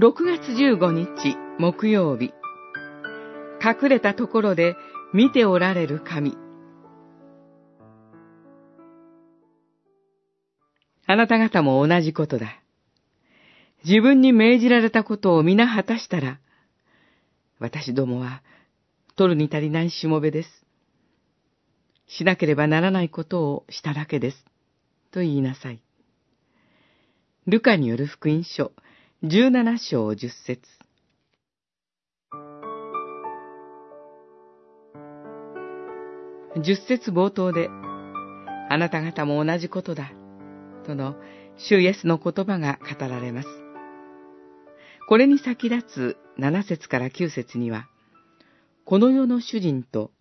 6月15日木曜日隠れたところで見ておられる神あなた方も同じことだ。自分に命じられたことを皆果たしたら、私どもは取るに足りないしもべです。しなければならないことをしただけです。と言いなさい。ルカによる福音書、十七章十節十節冒頭で、あなた方も同じことだ、との主イエスの言葉が語られます。これに先立つ七節から九節には、この世の主人と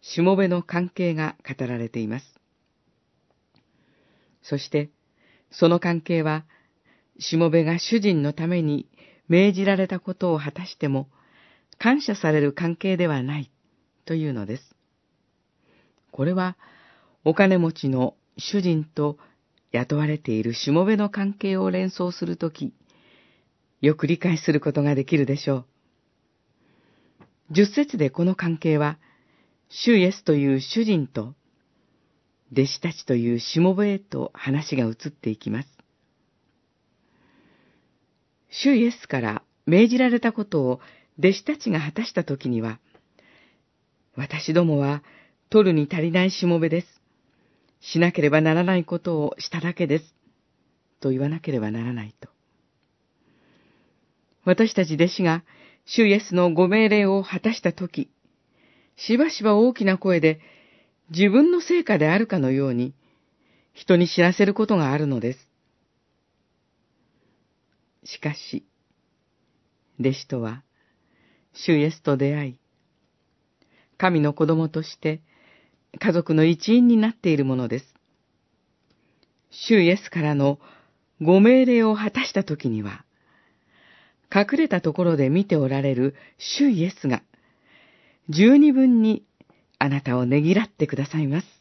しもべの関係が語られています。そして、その関係は、しもべが主人のために命じられたことを果たしても、感謝される関係ではないというのです。これは、お金持ちの主人と雇われているしもべの関係を連想するとき、よく理解することができるでしょう。十節でこの関係は、主イエスという主人と、弟子たちというしもべへと話が移っていきます。主イエスから命じられたことを弟子たちが果たしたときには、私どもは取るに足りないしもべです。しなければならないことをしただけです。と言わなければならないと。私たち弟子が主イエスのご命令を果たしたとき、しばしば大きな声で自分の成果であるかのように人に知らせることがあるのです。しかし、弟子とは、主イエスと出会い、神の子供として家族の一員になっているものです。主イエスからのご命令を果たしたときには、隠れたところで見ておられる主イエスが、十二分にあなたをねぎらってくださいます。